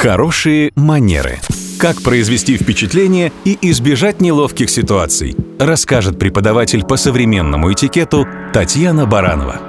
Хорошие манеры. Как произвести впечатление и избежать неловких ситуаций, расскажет преподаватель по современному этикету Татьяна Баранова.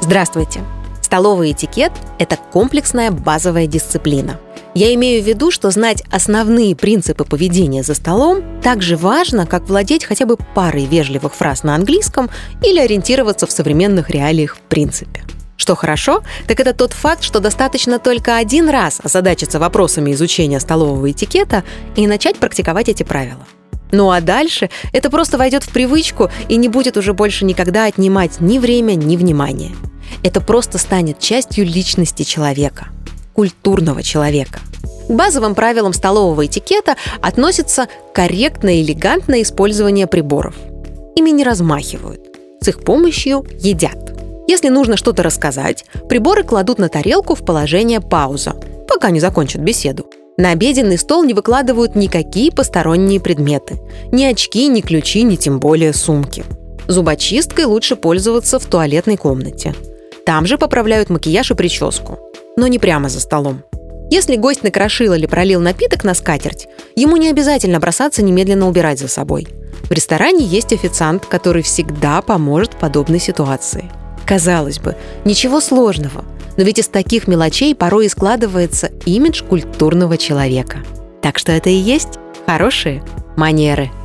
Здравствуйте! Столовый этикет – это комплексная базовая дисциплина. Я имею в виду, что знать основные принципы поведения за столом так же важно, как владеть хотя бы парой вежливых фраз на английском или ориентироваться в современных реалиях в принципе. Что хорошо, так это тот факт, что достаточно только один раз озадачиться вопросами изучения столового этикета и начать практиковать эти правила. Ну а дальше это просто войдет в привычку и не будет уже больше никогда отнимать ни время, ни внимание. Это просто станет частью личности человека, культурного человека. К базовым правилам столового этикета относится корректное и элегантное использование приборов. Ими не размахивают. С их помощью едят. Если нужно что-то рассказать, приборы кладут на тарелку в положение пауза, пока не закончат беседу. На обеденный стол не выкладывают никакие посторонние предметы. Ни очки, ни ключи, ни тем более сумки. Зубочисткой лучше пользоваться в туалетной комнате. Там же поправляют макияж и прическу. Но не прямо за столом. Если гость накрошил или пролил напиток на скатерть, ему не обязательно бросаться немедленно убирать за собой. В ресторане есть официант, который всегда поможет в подобной ситуации – Казалось бы, ничего сложного, но ведь из таких мелочей порой и складывается имидж культурного человека. Так что это и есть хорошие манеры –